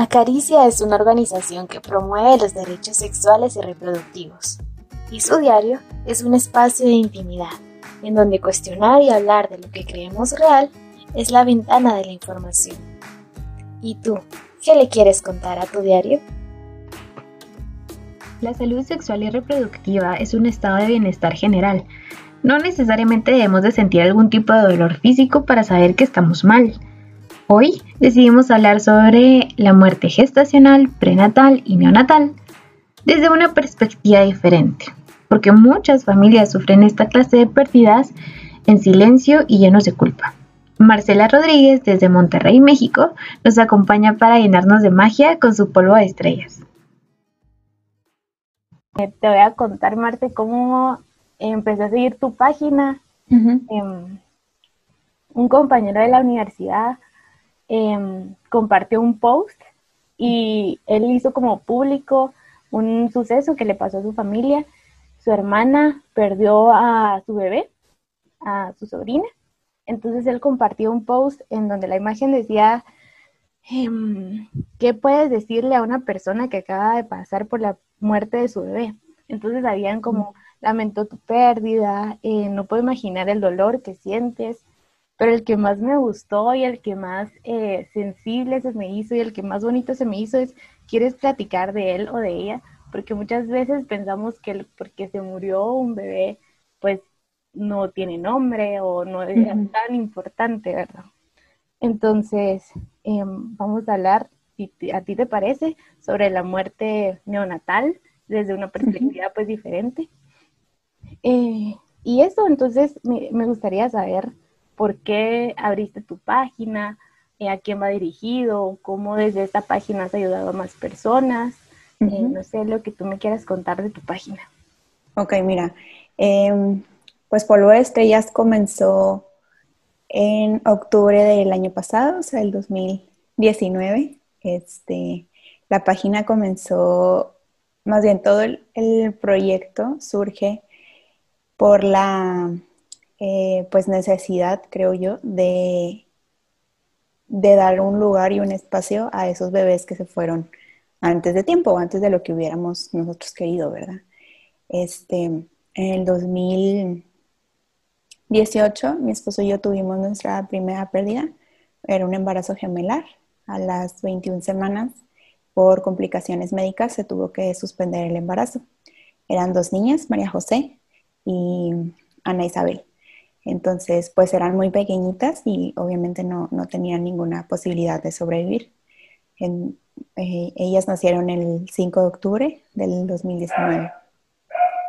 Acaricia es una organización que promueve los derechos sexuales y reproductivos, y su diario es un espacio de intimidad, en donde cuestionar y hablar de lo que creemos real es la ventana de la información. ¿Y tú, qué le quieres contar a tu diario? La salud sexual y reproductiva es un estado de bienestar general. No necesariamente debemos de sentir algún tipo de dolor físico para saber que estamos mal. Hoy decidimos hablar sobre la muerte gestacional, prenatal y neonatal desde una perspectiva diferente, porque muchas familias sufren esta clase de pérdidas en silencio y llenos de culpa. Marcela Rodríguez desde Monterrey, México, nos acompaña para llenarnos de magia con su polvo de estrellas. Eh, te voy a contar, Marte, cómo empecé a seguir tu página. Em, un compañero de la universidad em, compartió un post y él hizo como público un suceso que le pasó a su familia. Su hermana perdió a su bebé, a su sobrina. Entonces él compartió un post en donde la imagen decía, em, ¿qué puedes decirle a una persona que acaba de pasar por la muerte de su bebé. Entonces habían como, lamento tu pérdida, eh, no puedo imaginar el dolor que sientes, pero el que más me gustó y el que más eh, sensible se me hizo y el que más bonito se me hizo es, ¿quieres platicar de él o de ella? Porque muchas veces pensamos que porque se murió un bebé, pues no tiene nombre o no es tan importante, ¿verdad? Entonces, em, vamos a hablar a ti te parece, sobre la muerte neonatal desde una perspectiva pues diferente. Eh, y eso, entonces me, gustaría saber por qué abriste tu página, eh, a quién va dirigido, cómo desde esta página has ayudado a más personas. Eh, no sé lo que tú me quieras contar de tu página. Ok, mira, em, pues Polvo de Estrellas comenzó en octubre del año pasado, o sea, el 2019. Este, la página comenzó, más bien todo el, proyecto surge por la eh, pues necesidad, creo yo, de, de dar un lugar y un espacio a esos bebés que se fueron antes de tiempo, antes de lo que hubiéramos nosotros querido, ¿verdad? Este, en el 2018, mi esposo y yo tuvimos nuestra primera pérdida. Era un embarazo gemelar a las 21 semanas, por complicaciones médicas, se tuvo que suspender el embarazo. Eran dos niñas, María José y Ana Isabel. Entonces, pues eran muy pequeñitas y obviamente no, tenían ninguna posibilidad de sobrevivir. Eh, ellas nacieron el 5 de octubre del 2019.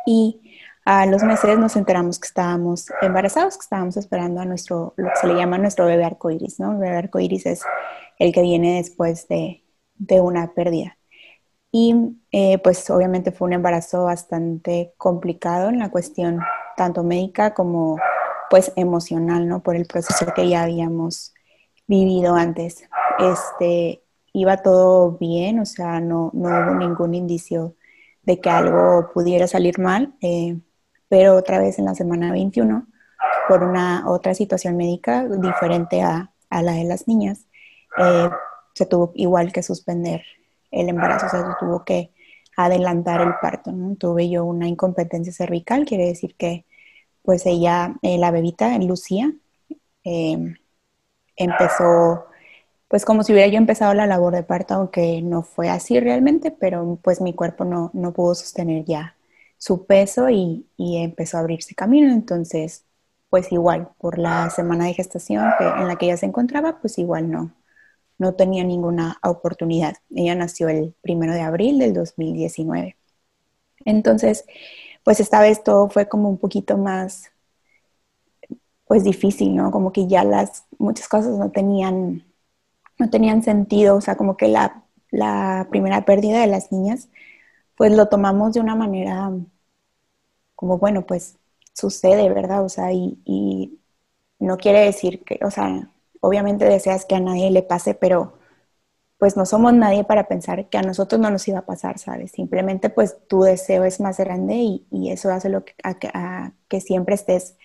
Y a los meses nos enteramos que estábamos embarazados, que estábamos esperando a nuestro, lo que se le llama nuestro bebé arcoíris, ¿no? El bebé arcoíris es el que viene después de, una pérdida. Y eh, pues obviamente fue un embarazo bastante complicado en la cuestión tanto médica como pues emocional, ¿no? Por el proceso que ya habíamos vivido antes. Este, iba todo bien, o sea, no, no hubo ningún indicio de que algo pudiera salir mal. Eh, pero otra vez en la semana 21, por una otra situación médica diferente a, la de las niñas, eh, se tuvo igual que suspender el embarazo, o sea, se tuvo que adelantar el parto, ¿no? Tuve yo una incompetencia cervical, quiere decir que pues ella, eh, la bebita, Lucía, eh, empezó pues como si hubiera yo empezado la labor de parto, aunque no fue así realmente, pero pues mi cuerpo no, no pudo sostener ya su peso y, empezó a abrirse camino. Entonces, pues igual, por la semana de gestación en la que ella se encontraba, pues igual no, no tenía ninguna oportunidad. Ella nació el primero de abril del 2019. Entonces, pues esta vez todo fue como un poquito más, pues difícil, ¿no? Como que ya las, muchas cosas no tenían, no tenían sentido, o sea, como que la, la primera pérdida de las niñas, pues lo tomamos de una manera como, bueno, pues sucede, ¿verdad? O sea, y, no quiere decir que, o sea, obviamente deseas que a nadie le pase, pero pues no somos nadie para pensar que a nosotros no nos iba a pasar, ¿sabes? Simplemente pues tu deseo es más grande y, eso hace lo que, que siempre estés,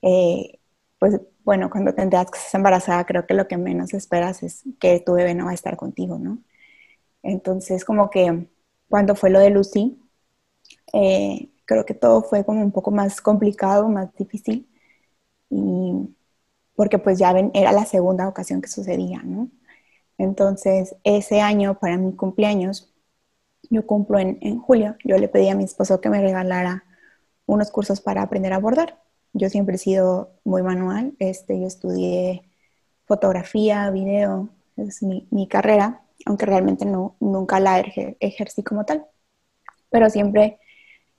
eh, pues bueno, cuando te enteras que estás embarazada, creo que lo que menos esperas es que tu bebé no va a estar contigo, ¿no? Entonces, como que cuando fue lo de Lucy, eh, creo que todo fue como un poco más complicado, más difícil, y porque pues ya ven, era la segunda ocasión que sucedía, ¿no? Entonces, ese año, para mi cumpleaños, yo cumplo en, en, julio, yo le pedí a mi esposo que me regalara unos cursos para aprender a bordar. Yo siempre he sido muy manual, este, yo estudié fotografía, video, es mi, mi carrera, aunque realmente no, nunca la ejercí como tal. Pero siempre,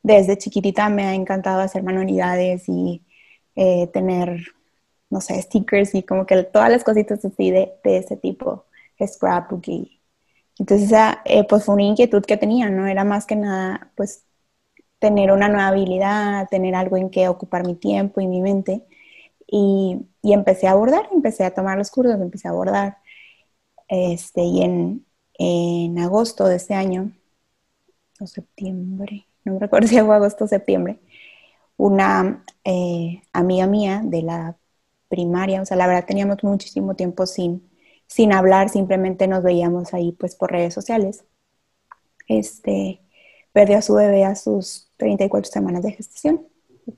desde chiquitita, me ha encantado hacer manualidades y eh, tener, no sé, stickers y como que todas las cositas así de, de ese tipo, scrapbook y entonces eh, pues fue una inquietud que tenía, ¿no? Era más que nada pues tener una nueva habilidad, tener algo en que ocupar mi tiempo y mi mente. Y, y empecé a abordar, empecé a tomar los cursos, empecé a abordar. Este, y en, en agosto de ese año, o septiembre, no recuerdo si fue agosto o septiembre, una eh, amiga mía de la primaria, o sea, la verdad teníamos muchísimo tiempo sin, sin hablar, simplemente nos veíamos ahí pues por redes sociales. Este, perdió a su bebé a sus 34 semanas de gestación,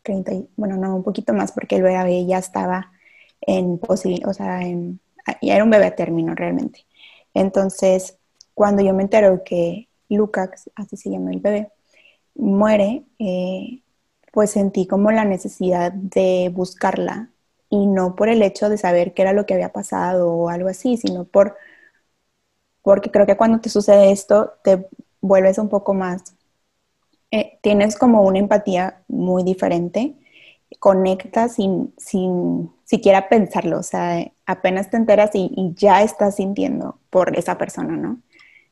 30, bueno, no, un poquito más porque el bebé ya estaba en, o sea, en, ya era un bebé a término realmente. Entonces, cuando yo me entero que Lucas, así se llama el bebé, muere, eh, pues sentí como la necesidad de buscarla y no por el hecho de saber qué era lo que había pasado o algo así, sino por porque creo que cuando te sucede esto te vuelves un poco más, eh, tienes como una empatía muy diferente, conectas sin, sin siquiera pensarlo, o sea, apenas te enteras y, ya estás sintiendo por esa persona, ¿no?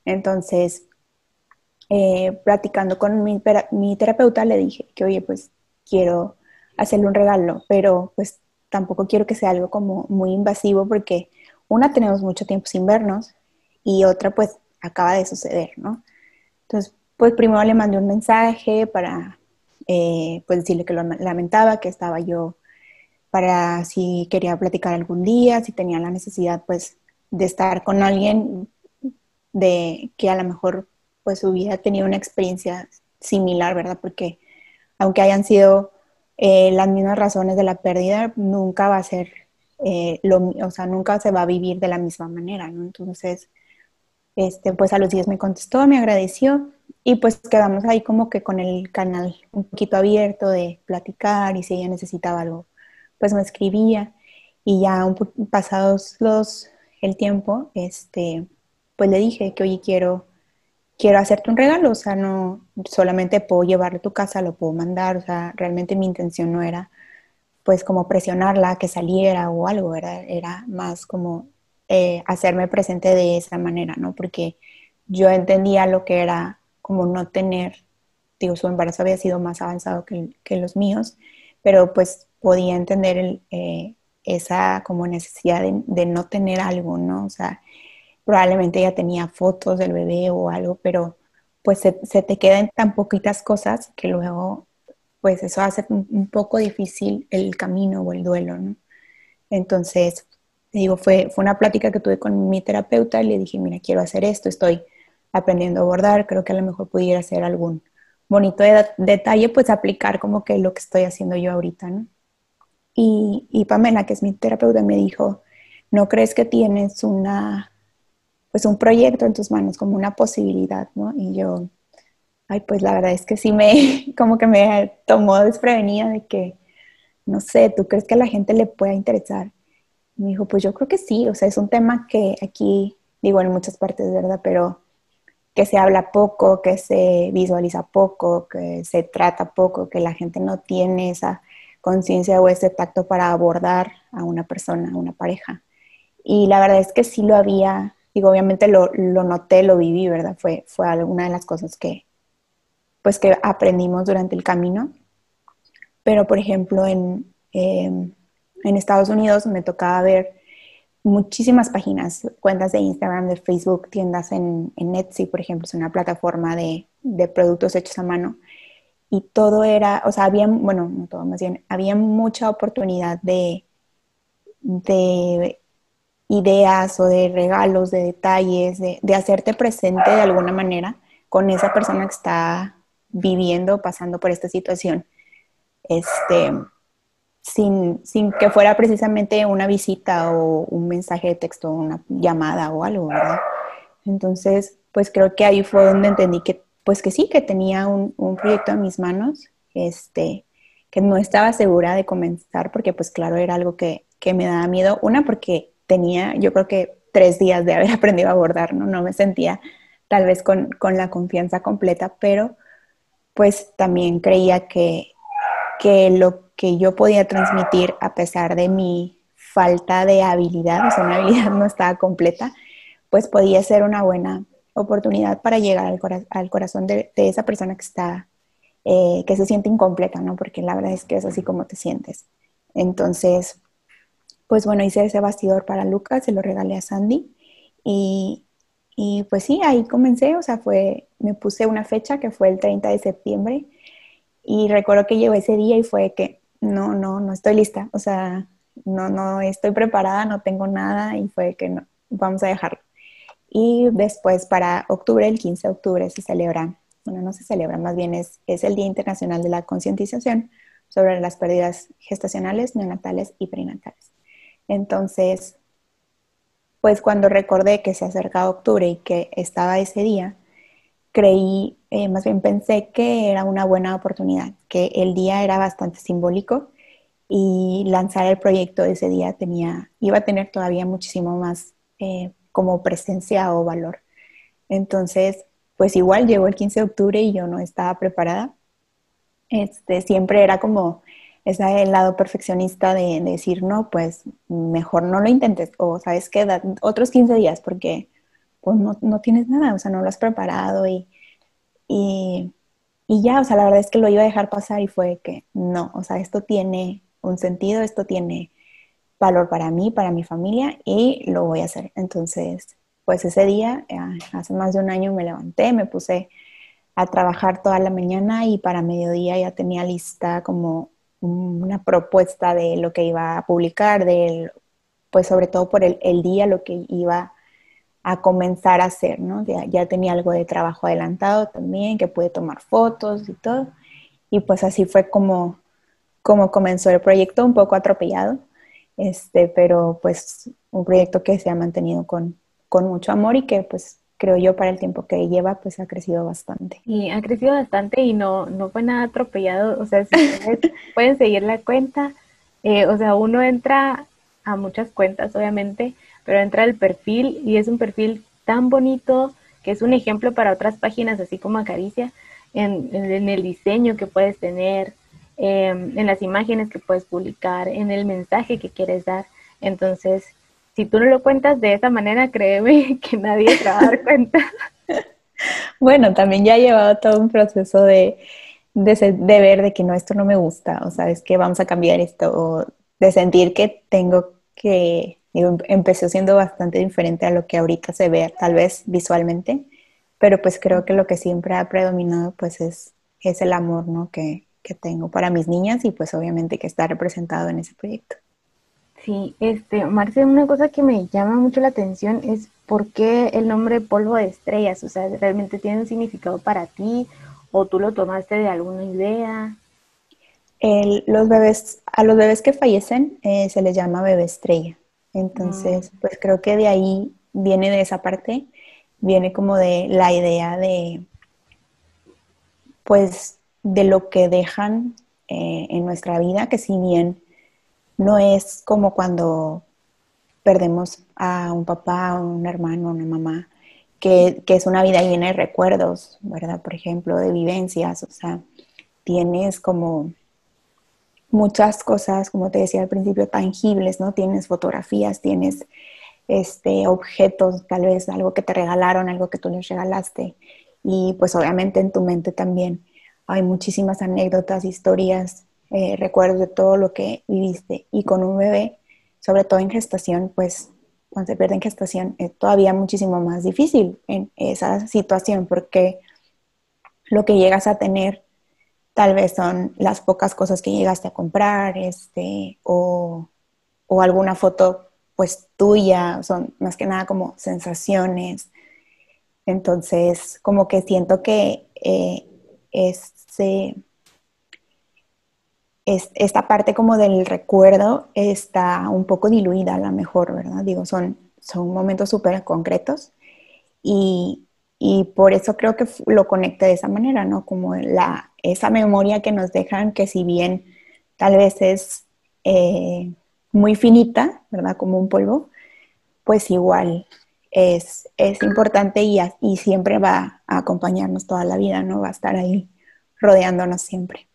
Entonces, eh, platicando con mi, mi terapeuta le dije que, oye, pues quiero hacerle un regalo, pero pues tampoco quiero que sea algo como muy invasivo porque una tenemos mucho tiempo sin vernos y otra pues acaba de suceder, ¿no? Entonces, pues primero le mandé un mensaje para eh, pues decirle que lo lamentaba, que estaba yo para si quería platicar algún día, si tenía la necesidad pues de estar con alguien de que a lo mejor pues hubiera tenido una experiencia similar, ¿verdad? Porque aunque hayan sido eh, las mismas razones de la pérdida, nunca va a ser eh, lo, o sea, nunca se va a vivir de la misma manera, ¿no? Entonces, este, pues a los días me contestó, me agradeció y pues quedamos ahí como que con el canal un poquito abierto de platicar y si ella necesitaba algo, pues me escribía y ya pasados los, el tiempo, este, pues le dije que hoy quiero quiero hacerte un regalo, o sea, no solamente puedo llevarlo a tu casa, lo puedo mandar, o sea, realmente mi intención no era pues como presionarla que saliera o algo, era, era más como eh, hacerme presente de esa manera, ¿no? Porque yo entendía lo que era como no tener, digo, su embarazo había sido más avanzado que, los míos, pero pues podía entender eh, esa como necesidad de, de, no tener algo, ¿no? O sea, probablemente ella tenía fotos del bebé o algo, pero pues se, te quedan tan poquitas cosas que luego pues eso hace un, poco difícil el camino o el duelo, ¿no? Entonces, digo, fue, fue una plática que tuve con mi terapeuta y le dije, mira, quiero hacer esto, estoy aprendiendo a bordar, creo que a lo mejor pudiera hacer algún bonito detalle, pues aplicar como que lo que estoy haciendo yo ahorita, ¿no? Y, y Pamela, que es mi terapeuta, me dijo, ¿no crees que tienes una pues un proyecto en tus manos, como una posibilidad, ¿no? Y yo, ay, pues la verdad es que sí me, como que me tomó desprevenida de que, no sé, ¿tú crees que a la gente le pueda interesar? me dijo, pues yo creo que sí, o sea, es un tema que aquí, digo, en muchas partes, ¿verdad? Pero que se habla poco, que se visualiza poco, que se trata poco, que la gente no tiene esa conciencia o ese tacto para abordar a una persona, a una pareja. Y la verdad es que sí lo había Digo, obviamente lo, noté, lo viví, ¿verdad? Fue, fue alguna de las cosas que, pues, que aprendimos durante el camino. Pero, por ejemplo, en, em, en Estados Unidos me tocaba ver muchísimas páginas, cuentas de Instagram, de Facebook, tiendas en, en Etsy, por ejemplo, es una plataforma de, de, productos hechos a mano. Y todo era, o sea, había, bueno, no todo, más bien, había mucha oportunidad de, de ideas o de regalos, de detalles, de, de hacerte presente de alguna manera con esa persona que está viviendo, pasando por esta situación. Este, sin, sin, que fuera precisamente una visita o un mensaje de texto, una llamada o algo, ¿verdad? Entonces, pues creo que ahí fue donde entendí que, pues que sí, que tenía un, un proyecto en mis manos, este, que no estaba segura de comenzar porque pues claro, era algo que, que me daba miedo. Una, porque tenía, yo creo que tres días de haber aprendido a abordar, ¿no? No me sentía tal vez con, con la confianza completa, pero pues también creía que, que lo que yo podía transmitir a pesar de mi falta de habilidad, o sea, una habilidad no estaba completa, pues podía ser una buena oportunidad para llegar al, al corazón de, de, esa persona que está, eh, que se siente incompleta, ¿no? Porque la verdad es que es así como te sientes. Entonces, pues bueno, hice ese bastidor para Lucas, se lo regalé a Sandy y, y pues sí, ahí comencé, o sea, fue, me puse una fecha que fue el 30 de septiembre y recuerdo que llegó ese día y fue que no, no, no estoy lista, o sea, no, no estoy preparada, no tengo nada y fue que no, vamos a dejarlo. Y después para octubre, el 15 de octubre, se celebra, bueno, no se celebra, más bien es, es el Día Internacional de la Concientización sobre las pérdidas gestacionales, neonatales y prenatales. Entonces, pues cuando recordé que se acercaba octubre y que estaba ese día, creí, eh, más bien pensé que era una buena oportunidad, que el día era bastante simbólico y lanzar el proyecto ese día tenía, iba a tener todavía muchísimo más eh, como presencia o valor. Entonces, pues igual llegó el 15 de octubre y yo no estaba preparada. Este, siempre era como es el lado perfeccionista de, decir, no, pues mejor no lo intentes, o sabes qué, otros 15 días, porque pues no, no, tienes nada, o sea, no lo has preparado y, y, y, ya, o sea, la verdad es que lo iba a dejar pasar y fue que no, o sea, esto tiene un sentido, esto tiene valor para mí, para mi familia y lo voy a hacer. Entonces, pues ese día, eh, hace más de un año me levanté, me puse a trabajar toda la mañana y para mediodía ya tenía lista como una propuesta de lo que iba a publicar, del, pues sobre todo por el, día, lo que iba a comenzar a hacer, ¿no? Ya, ya, tenía algo de trabajo adelantado también, que pude tomar fotos y todo. Y pues así fue como, como comenzó el proyecto, un poco atropellado, este, pero pues un proyecto que se ha mantenido con, con mucho amor y que pues creo yo, para el tiempo que lleva, pues ha crecido bastante. Y ha crecido bastante y no, no fue nada atropellado. O sea, si ustedes pueden seguir la cuenta, eh, o sea, uno entra a muchas cuentas, obviamente, pero entra al perfil y es un perfil tan bonito que es un ejemplo para otras páginas, así como Acaricia, en, en el diseño que puedes tener, eh, en las imágenes que puedes publicar, en el mensaje que quieres dar. Entonces, si tú no lo cuentas de esa manera, créeme que nadie te va a dar cuenta. bueno, también ya he llevado todo un proceso de, de, ver de que no, esto no me gusta, o sea, es que vamos a cambiar esto, o de sentir que tengo que, digo, empezó siendo bastante diferente a lo que ahorita se ve, tal vez visualmente, pero pues creo que lo que siempre ha predominado pues es, es el amor, ¿no? Que, que tengo para mis niñas y pues obviamente que está representado en ese proyecto. Sí, este, Marce, una cosa que me llama mucho la atención es por qué el nombre polvo de estrellas, o sea, ¿realmente tiene un significado para ti o tú lo tomaste de alguna idea? los bebés, a los bebés que fallecen eh, se les llama bebé estrella, entonces, mm. pues creo que de ahí viene de esa parte, viene como de la idea de, pues, de lo que dejan eh, en nuestra vida, que si bien no es como cuando perdemos a un papá, un hermano, una mamá, que, es una vida llena de recuerdos, ¿verdad? Por ejemplo, de vivencias, o sea, tienes como muchas cosas, como te decía al principio, tangibles, ¿no? Tienes fotografías, tienes este, objetos, tal vez algo que te regalaron, algo que tú les regalaste. Y pues obviamente en tu mente también hay muchísimas anécdotas, historias, eh, recuerdos de todo lo que viviste. Y con un bebé, sobre todo en gestación, pues cuando se pierde en gestación es todavía muchísimo más difícil en esa situación porque lo que llegas a tener tal vez son las pocas cosas que llegaste a comprar este, o, o alguna foto pues tuya, son más que nada como sensaciones. Entonces, como que siento que eh, esta parte como del recuerdo está un poco diluida a lo mejor, ¿verdad? Digo, son, son momentos súper concretos y, y, por eso creo que lo conecté de esa manera, ¿no? Como la, esa memoria que nos dejan que si bien tal vez es... Eh, muy finita, ¿verdad? Como un polvo, pues igual es, es importante y, y, siempre va a acompañarnos toda la vida, ¿no? Va a estar ahí rodeándonos siempre.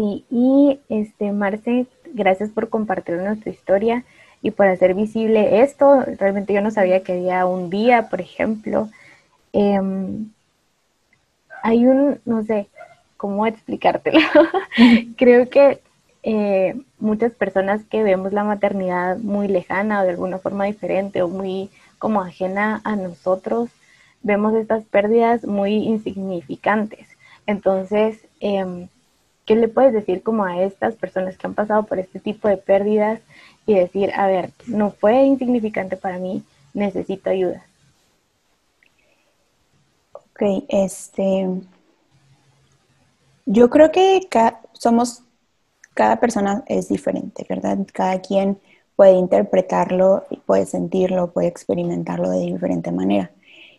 Sí, y este, Marce, gracias por compartir nuestra historia y por hacer visible esto. Realmente yo no sabía que había un día, por ejemplo. Em, hay un, no sé cómo explicártelo. Creo que eh, muchas personas que vemos la maternidad muy lejana o de alguna forma diferente o muy como ajena a nosotros, vemos estas pérdidas muy insignificantes. Entonces, em, ¿qué le puedes decir como a estas personas que han pasado por este tipo de pérdidas y decir, a ver, no fue insignificante para mí, necesito ayuda? Ok, este, yo creo que somos cada persona es diferente, ¿verdad? Cada quien puede interpretarlo, puede sentirlo, puede experimentarlo de diferente manera.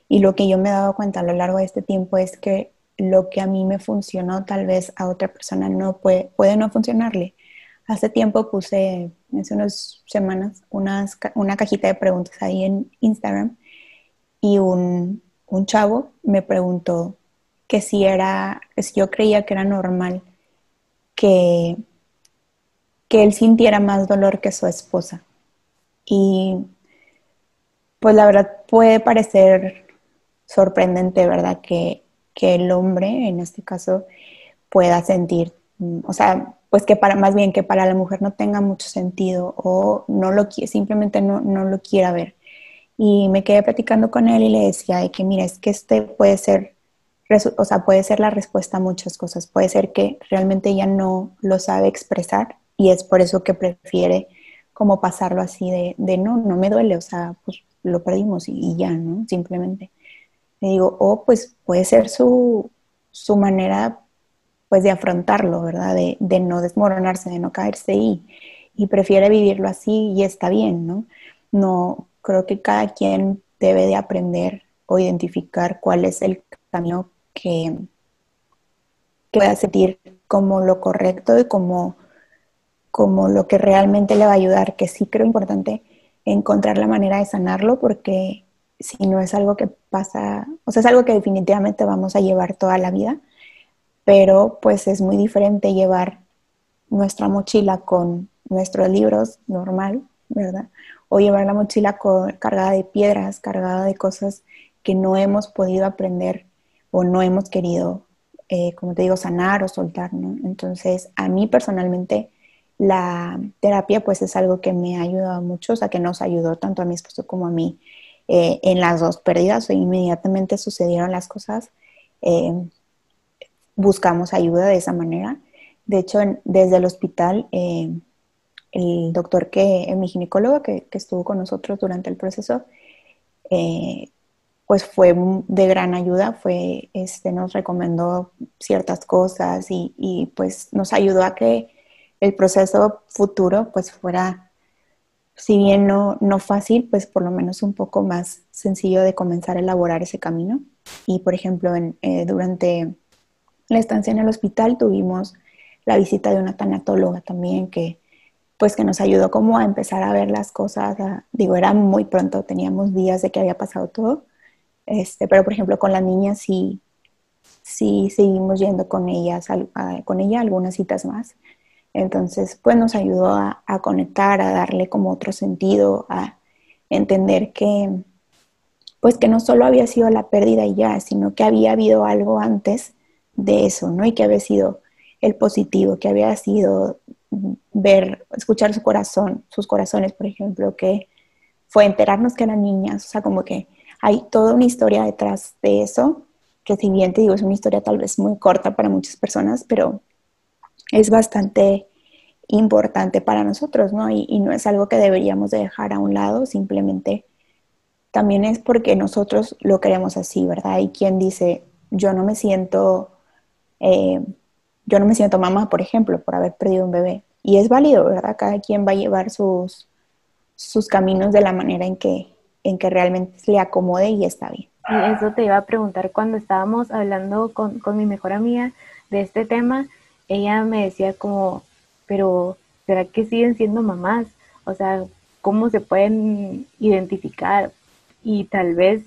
Y lo que yo me he dado cuenta a lo largo de este tiempo es que lo que a mí me funcionó tal vez a otra persona no puede, puede no funcionarle. Hace tiempo puse, hace unas semanas, unas, una cajita de preguntas ahí en Instagram y un, un chavo me preguntó que si era, si yo creía que era normal que que él sintiera más dolor que su esposa. Y pues la verdad puede parecer sorprendente, ¿verdad? Que, el hombre, en este caso, pueda sentir, mm, o sea, pues que para, más bien que para la mujer no tenga mucho sentido o no lo simplemente no, no lo quiera ver. Y me quedé platicando con él y le decía de que, mira, es que este puede ser, o sea, puede ser la respuesta a muchas cosas. Puede ser que realmente ella no lo sabe expresar y es por eso que prefiere como pasarlo así de, de no, no me duele, o sea, pues lo perdimos y, ya, ¿no? Simplemente. Digo, o pues puede ser su, su manera pues de afrontarlo, ¿verdad? De, de, no desmoronarse, de no caerse y, y prefiere vivirlo así y está bien, ¿no? No, creo que cada quien debe de aprender o identificar cuál es el camino que, que pueda sentir como lo correcto y como como lo que realmente le va a ayudar, que sí creo importante encontrar la manera de sanarlo porque si no es algo que pasa, o sea, es algo que definitivamente vamos a llevar toda la vida, pero pues es muy diferente llevar nuestra mochila con nuestros libros normal, ¿verdad? O llevar la mochila cargada de piedras, cargada de cosas que no hemos podido aprender o no hemos querido, eh, como te digo, sanar o soltar, ¿no? Entonces, a mí personalmente la terapia pues es algo que me ha ayudado mucho, o sea, que nos ayudó tanto a mi esposo como a mí eh, en las dos pérdidas, inmediatamente sucedieron las cosas, eh, buscamos ayuda de esa manera. De hecho, desde el hospital, eh, el doctor que, mi ginecólogo que, estuvo con nosotros durante el proceso, pues fue de gran ayuda, fue, este, nos recomendó ciertas cosas y, y pues nos ayudó a que el proceso futuro pues fuera, si bien no, no fácil, pues por lo menos un poco más sencillo de comenzar a elaborar ese camino. Y por ejemplo, eh, durante la estancia en el hospital tuvimos la visita de una tanatóloga también que pues que nos ayudó como a empezar a ver las cosas, digo, era muy pronto, teníamos días de que había pasado todo, este, pero por ejemplo con la niña sí, sí seguimos yendo con, ellas, con ella algunas citas más entonces, pues nos ayudó a, conectar, a darle como otro sentido, a entender que, pues que no solo había sido la pérdida y ya, sino que había habido algo antes de eso, ¿no? Y que había sido el positivo, que había sido ver, escuchar su corazón, sus corazones, por ejemplo, que fue enterarnos que eran niñas, o sea, como que hay toda una historia detrás de eso, que si bien te digo, es una historia tal vez muy corta para muchas personas, pero es bastante importante para nosotros, ¿no? Y, no es algo que deberíamos dejar a un lado, simplemente también es porque nosotros lo queremos así, ¿verdad? Hay quien dice, yo no me siento, eh, yo no me siento mamá, por ejemplo, por haber perdido un bebé. Y es válido, ¿verdad? Cada quien va a llevar sus, sus caminos de la manera en que, en que realmente le acomode y está bien. Y eso te iba a preguntar cuando estábamos hablando con, con mi mejor amiga de este tema, ella me decía como, pero ¿será que siguen siendo mamás? O sea, ¿cómo se pueden identificar? Y tal vez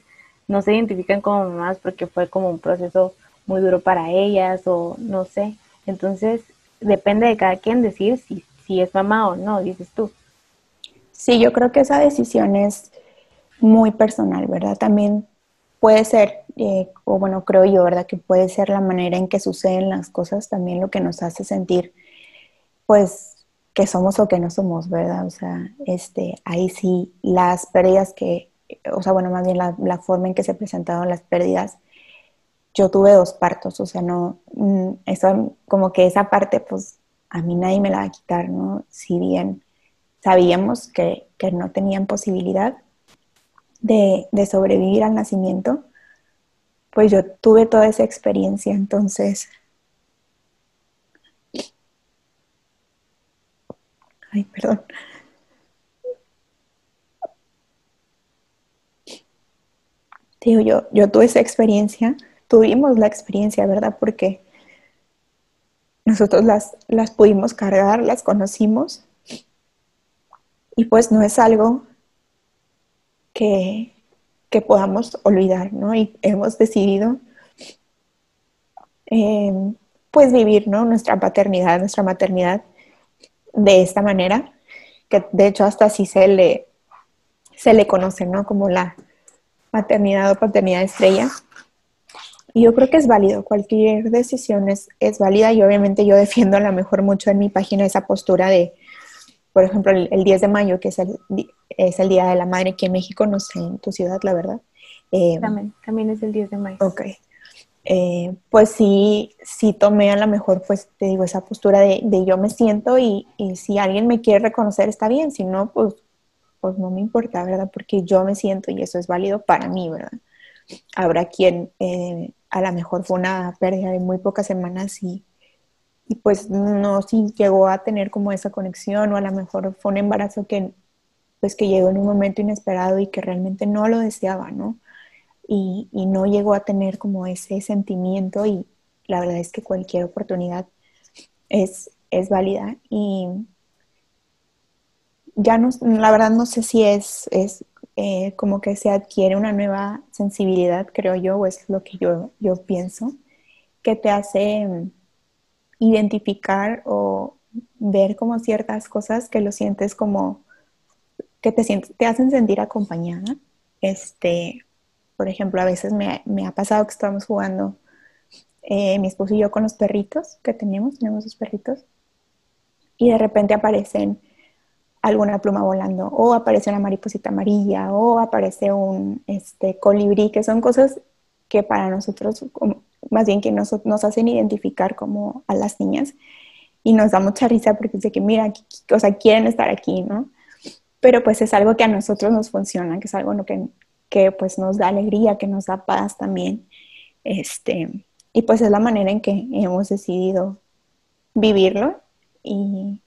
no se identifican como mamás porque fue como un proceso muy duro para ellas o no sé. Entonces, depende de cada quien decir si, si es mamá o no, dices tú. Sí, yo creo que esa decisión es muy personal, ¿verdad? También puede ser, eh, o bueno, creo yo, ¿verdad? Que puede ser la manera en que suceden las cosas también lo que nos hace sentir, pues, que somos o que no somos, ¿verdad? O sea, este, ahí sí, las pérdidas que, o sea, bueno, más bien la, la forma en que se presentaron las pérdidas, yo tuve dos partos, o sea, no, mm, eso como que esa parte, pues, a mí nadie me la va a quitar, ¿no? Si bien sabíamos que, que no tenían posibilidad, de, sobrevivir al nacimiento, pues yo tuve toda esa experiencia, entonces... Ay, perdón. Digo, yo, yo tuve esa experiencia, tuvimos la experiencia, ¿verdad? Porque nosotros las, las pudimos cargar, las conocimos, y pues no es algo que, podamos olvidar, ¿no? Y hemos decidido em, pues vivir, ¿no? Nuestra paternidad, nuestra maternidad de esta manera, que de hecho hasta así se le, se le conoce, ¿no? Como la maternidad o paternidad estrella. Y yo creo que es válido, cualquier decisión es, es válida y obviamente yo defiendo a lo mejor mucho en mi página esa postura de, por ejemplo, el, 10 de mayo, que es el, es el Día de la Madre aquí en México, no sé, en tu ciudad, la verdad. Eh, también, también es el 10 de mayo. Ok. Eh, pues sí, sí tomé a lo mejor, pues te digo, esa postura de, yo me siento y, si alguien me quiere reconocer está bien, si no, pues, pues no me importa, ¿verdad? Porque yo me siento y eso es válido para mí, ¿verdad? Habrá quien eh, a lo mejor fue una pérdida de muy pocas semanas y y pues no si llegó a tener como esa conexión o a lo mejor fue un embarazo que pues que llegó en un momento inesperado y que realmente no lo deseaba, ¿no? Y, no llegó a tener como ese sentimiento y la verdad es que cualquier oportunidad es, es válida y ya no, la verdad no sé si es, es eh, como que se adquiere una nueva sensibilidad, creo yo, o es lo que yo, yo pienso, que te hace identificar o ver como ciertas cosas que lo sientes como que te, hacen sentir acompañada. Este, por ejemplo, a veces me, ha pasado que estamos jugando eh, mi esposo y yo con los perritos que tenemos, tenemos dos perritos, y de repente aparecen alguna pluma volando, o aparece una mariposita amarilla, o aparece un este, colibrí, que son cosas que para nosotros más bien que nos, nos hacen identificar como a las niñas y nos da mucha risa porque dice que mira, o sea, quieren estar aquí, ¿no? Pero pues es algo que a nosotros nos funciona, que es algo que, que pues nos da alegría, que nos da paz también. Este, y pues es la manera en que hemos decidido vivirlo y,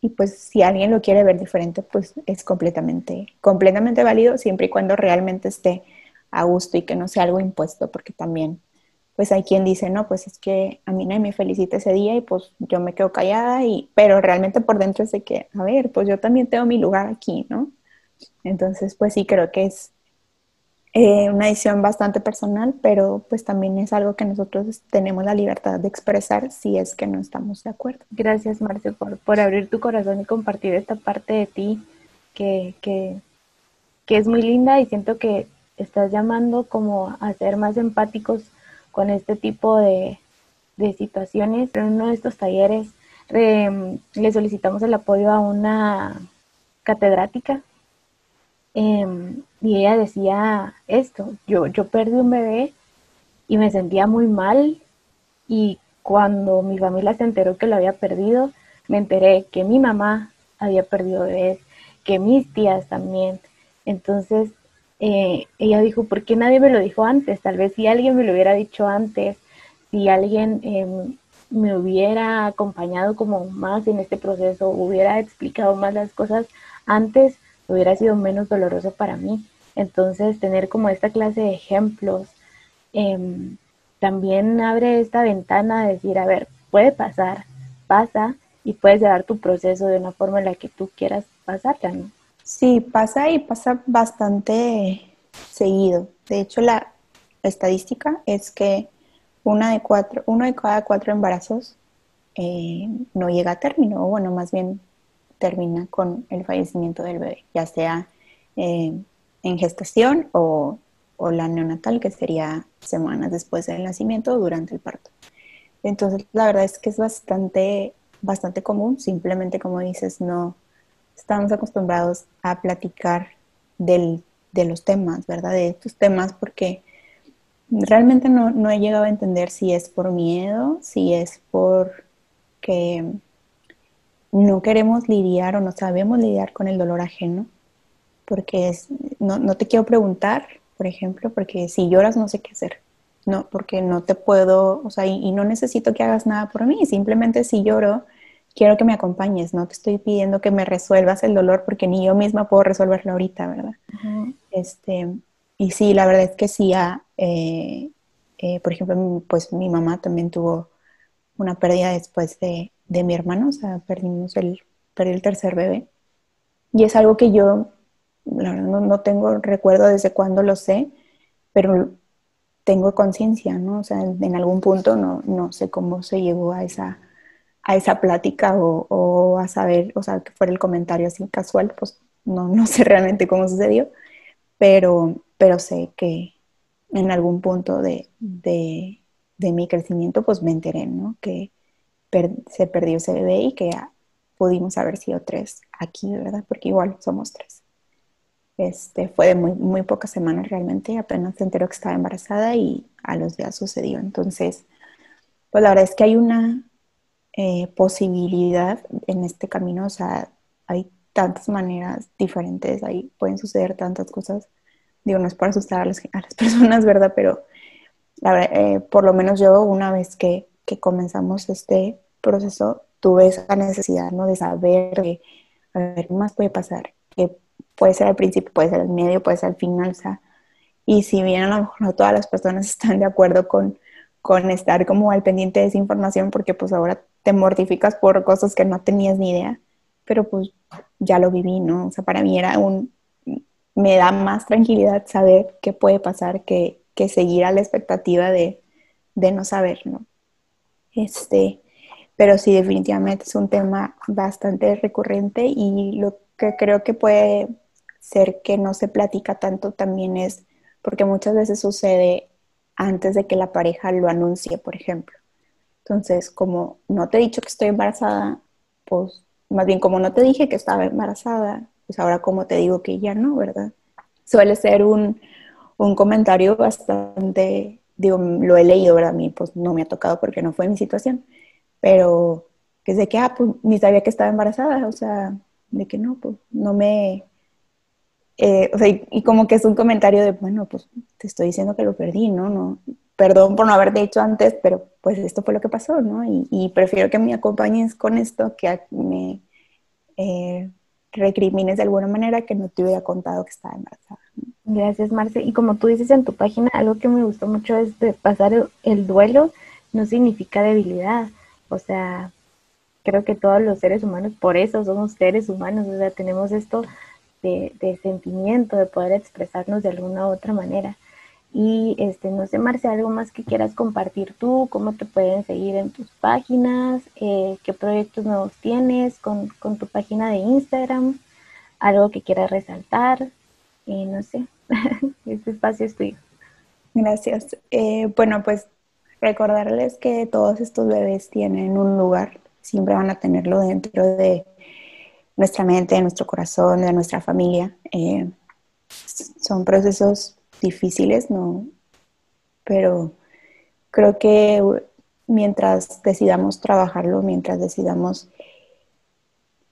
y pues si alguien lo quiere ver diferente, pues es completamente, completamente válido siempre y cuando realmente esté a gusto y que no sea algo impuesto, porque también pues hay quien dice, no, pues es que a mí nadie me felicita ese día y pues yo me quedo callada, y, pero realmente por dentro es de que, a ver, pues yo también tengo mi lugar aquí, ¿no? Entonces, pues sí, creo que es eh, una decisión bastante personal, pero pues también es algo que nosotros tenemos la libertad de expresar si es que no estamos de acuerdo. Gracias, Marce, por, por abrir tu corazón y compartir esta parte de ti que, que, que es muy linda y siento que estás llamando como a ser más empáticos con este tipo de, situaciones. En uno de estos talleres le solicitamos el apoyo a una catedrática em, y ella decía esto, yo, yo perdí un bebé y me sentía muy mal y cuando mi familia se enteró que lo había perdido, me enteré que mi mamá había perdido bebés, que mis tías también. Entonces, eh, ella dijo, ¿por qué nadie me lo dijo antes? Tal vez si alguien me lo hubiera dicho antes, si alguien em, me hubiera acompañado como más en este proceso, hubiera explicado más las cosas antes, hubiera sido menos doloroso para mí. Entonces, tener como esta clase de ejemplos em, también abre esta ventana de decir, a ver, puede pasar, pasa, y puedes llevar tu proceso de una forma en la que tú quieras pasarla, ¿no? Sí, pasa y pasa bastante seguido. De hecho, la estadística es que una de cuatro, uno de cada cuatro embarazos eh, no llega a término, o bueno, más bien termina con el fallecimiento del bebé, ya sea eh, en gestación o, o, la neonatal, que sería semanas después del nacimiento o durante el parto. Entonces, la verdad es que es bastante, bastante común, simplemente como dices, no estamos acostumbrados a platicar del, de los temas, ¿verdad? De estos temas, porque realmente no, no he llegado a entender si es por miedo, si es por que no queremos lidiar o no sabemos lidiar con el dolor ajeno, porque es, no, no, te quiero preguntar, por ejemplo, porque si lloras no sé qué hacer, no, porque no te puedo, o sea, y, no necesito que hagas nada por mí, simplemente si lloro, quiero que me acompañes, no te estoy pidiendo que me resuelvas el dolor porque ni yo misma puedo resolverlo ahorita, ¿verdad? Este, y sí, la verdad es que sí, eh, eh, por ejemplo, pues mi mamá también tuvo una pérdida después de, de mi hermano, o sea, perdimos el, perdí el tercer bebé. Y es algo que yo, la verdad, no, no tengo recuerdo desde cuándo lo sé, pero tengo conciencia, ¿no? O sea, en, algún punto no, no, sé cómo se llegó a esa, a esa plática o, a saber, o sea, que fuera el comentario así casual, pues no, no sé realmente cómo sucedió, pero, pero sé que en algún punto de, de, de mi crecimiento, pues me enteré, ¿no? Que, se perdió ese bebé y que pudimos haber sido tres aquí, ¿verdad? Porque igual somos tres. Este, fue de muy, muy pocas semanas realmente, apenas se enteró que estaba embarazada y a los días sucedió. Entonces, pues la verdad es que hay una eh, posibilidad en este camino, o sea, hay tantas maneras diferentes, ahí pueden suceder tantas cosas. Digo, no es para asustar a las, a las personas, ¿verdad? Pero eh, por lo menos yo una vez que, que comenzamos este proceso tuve esa necesidad, ¿no? De saber, de, a ver, ¿qué más puede pasar? Que puede ser al principio, puede ser al medio, puede ser al final, o sea, y si bien a lo mejor no todas las personas están de acuerdo con, con estar como al pendiente de esa información, porque pues ahora te mortificas por cosas que no tenías ni idea, pero pues ya lo viví, ¿no? O sea, para mí era un, me da más tranquilidad saber qué puede pasar que, que seguir a la expectativa de, de no saber, ¿no? Este, pero sí definitivamente es un tema bastante recurrente y lo que creo que puede ser que no se platica tanto también es porque muchas veces sucede antes de que la pareja lo anuncie, por ejemplo. Entonces, como no te he dicho que estoy embarazada, pues más bien como no te dije que estaba embarazada, pues ahora como te digo que ya no, ¿verdad? Suele ser un, un comentario bastante, digo, lo he leído, ¿verdad? A mí pues no me ha tocado porque no fue mi situación, pero que sé que, ah, pues ni sabía que estaba embarazada, o sea, de que no, pues no me... Eh, o sea, y, como que es un comentario de, bueno, pues te estoy diciendo que lo perdí, ¿no? no perdón por no haberte dicho antes, pero pues esto fue lo que pasó, ¿no? Y, prefiero que me acompañes con esto que me eh, recrimines de alguna manera que no te hubiera contado que estaba embarazada. Gracias, Marce. Y como tú dices en tu página, algo que me gustó mucho es de pasar el duelo no significa debilidad. O sea, creo que todos los seres humanos, por eso somos seres humanos, o sea, tenemos esto de, sentimiento, de poder expresarnos de alguna u otra manera. Y este, no sé, Marce, algo más que quieras compartir tú, cómo te pueden seguir en tus páginas, eh, qué proyectos nuevos tienes con, tu página de Instagram, algo que quieras resaltar, eh, no sé, este espacio es tuyo. Gracias. Eh, bueno, pues recordarles que todos estos bebés tienen un lugar, siempre van a tenerlo dentro de nuestra mente, de nuestro corazón, de nuestra familia. Eh, son procesos difíciles, ¿no? Pero creo que mientras decidamos trabajarlo, mientras decidamos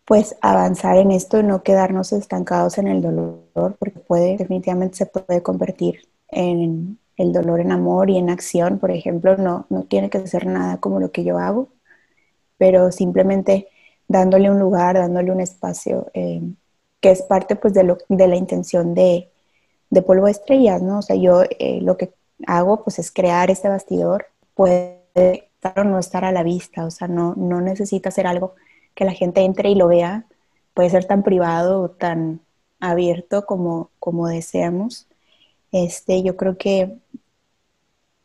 pues avanzar en esto no quedarnos estancados en el dolor, porque puede, definitivamente se puede convertir en el dolor en amor y en acción, por ejemplo, no, no tiene que ser nada como lo que yo hago, pero simplemente dándole un lugar, dándole un espacio, eh, que es parte pues de, lo, de la intención de, de polvo de estrellas, ¿no? O sea, yo eh, lo que hago pues es crear este bastidor, puede estar o no estar a la vista, o sea, no, no necesita ser algo que la gente entre y lo vea, puede ser tan privado o tan abierto como, como deseamos. Este, yo creo que,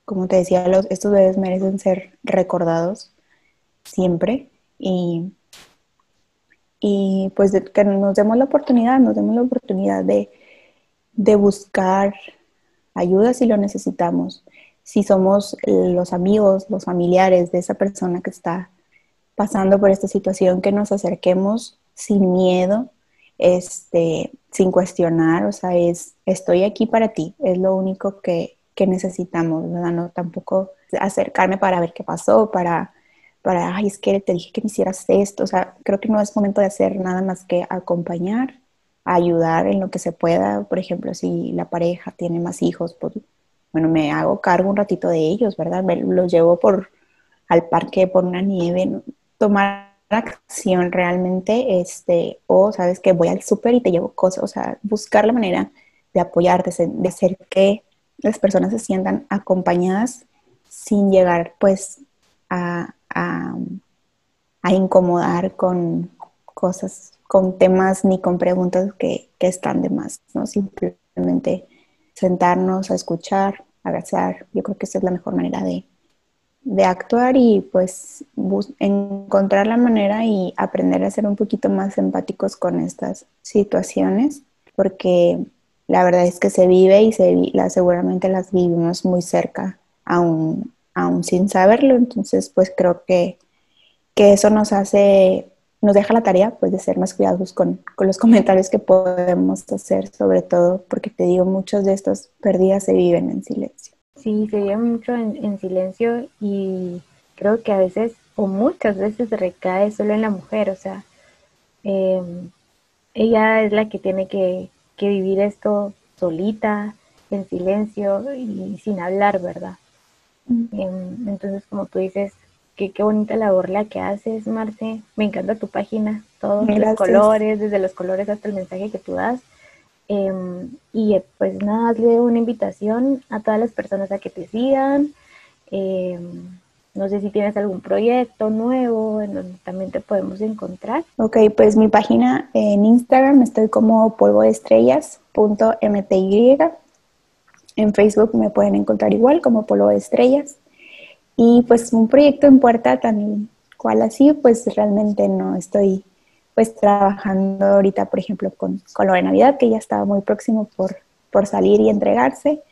como te decía, los, estos bebés merecen ser recordados siempre y, y pues que nos demos la oportunidad, nos demos la oportunidad de, de buscar ayuda si lo necesitamos, si somos los amigos, los familiares de esa persona que está pasando por esta situación, que nos acerquemos sin miedo, este, sin cuestionar, o sea, es, estoy aquí para ti, es lo único que, que necesitamos, ¿verdad? No tampoco acercarme para ver qué pasó, para, para, ay, es que te dije que me hicieras esto, o sea, creo que no es momento de hacer nada más que acompañar, ayudar en lo que se pueda, por ejemplo, si la pareja tiene más hijos, pues, bueno, me hago cargo un ratito de ellos, ¿verdad? Me los llevo por al parque por una nieve, tomar acción realmente, este, o sabes que voy al súper y te llevo cosas, o sea, buscar la manera de apoyarte, de hacer que las personas se sientan acompañadas sin llegar pues a, incomodar con cosas, con temas ni con preguntas que, que están de más, ¿no? Simplemente sentarnos a escuchar, abrazar, yo creo que esa es la mejor manera de, de actuar y pues encontrar la manera y aprender a ser un poquito más empáticos con estas situaciones, porque la verdad es que se vive y se, la, seguramente las vivimos muy cerca, aún, aún sin saberlo, entonces pues creo que, que eso nos hace, nos deja la tarea pues de ser más cuidadosos con, con los comentarios que podemos hacer, sobre todo porque te digo, muchas de estas pérdidas se viven en silencio. Sí, se vive mucho en, silencio y creo que a veces o muchas veces recae solo en la mujer, o sea, em, ella es la que tiene que, vivir esto solita, en silencio y sin hablar, ¿verdad? Em, entonces, como tú dices, qué, qué bonita labor la que haces, Marce. Me encanta tu página, todos los colores, desde los colores hasta el mensaje que tú das. Em, y eh, pues nada, hazle una invitación a todas las personas a que te sigan. Em, no sé si tienes algún proyecto nuevo en donde también te podemos encontrar. Ok, pues mi página en Instagram estoy como polvoestrellas.mty. En Facebook me pueden encontrar igual como polvo de estrellas. Y pues un proyecto en puerta tan cual así, pues realmente no estoy pues trabajando ahorita, por ejemplo, con, con lo de Navidad, que ya estaba muy próximo por, por salir y entregarse.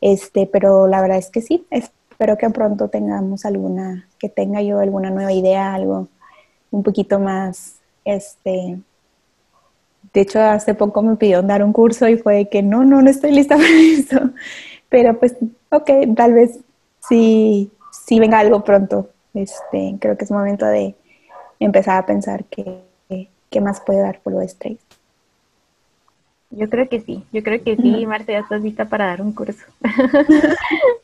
Este, pero la verdad es que sí, espero que pronto tengamos alguna, que tenga yo alguna nueva idea, algo un poquito más, este, de hecho hace poco me pidió dar un curso y fue que no, no, no estoy lista para eso, pero pues, ok, tal vez sí, sí venga algo pronto, este, creo que es momento de empezar a pensar que ¿qué más puede dar Polvo de Yo creo que sí, yo creo que sí, Marta, ya estás lista para dar un curso.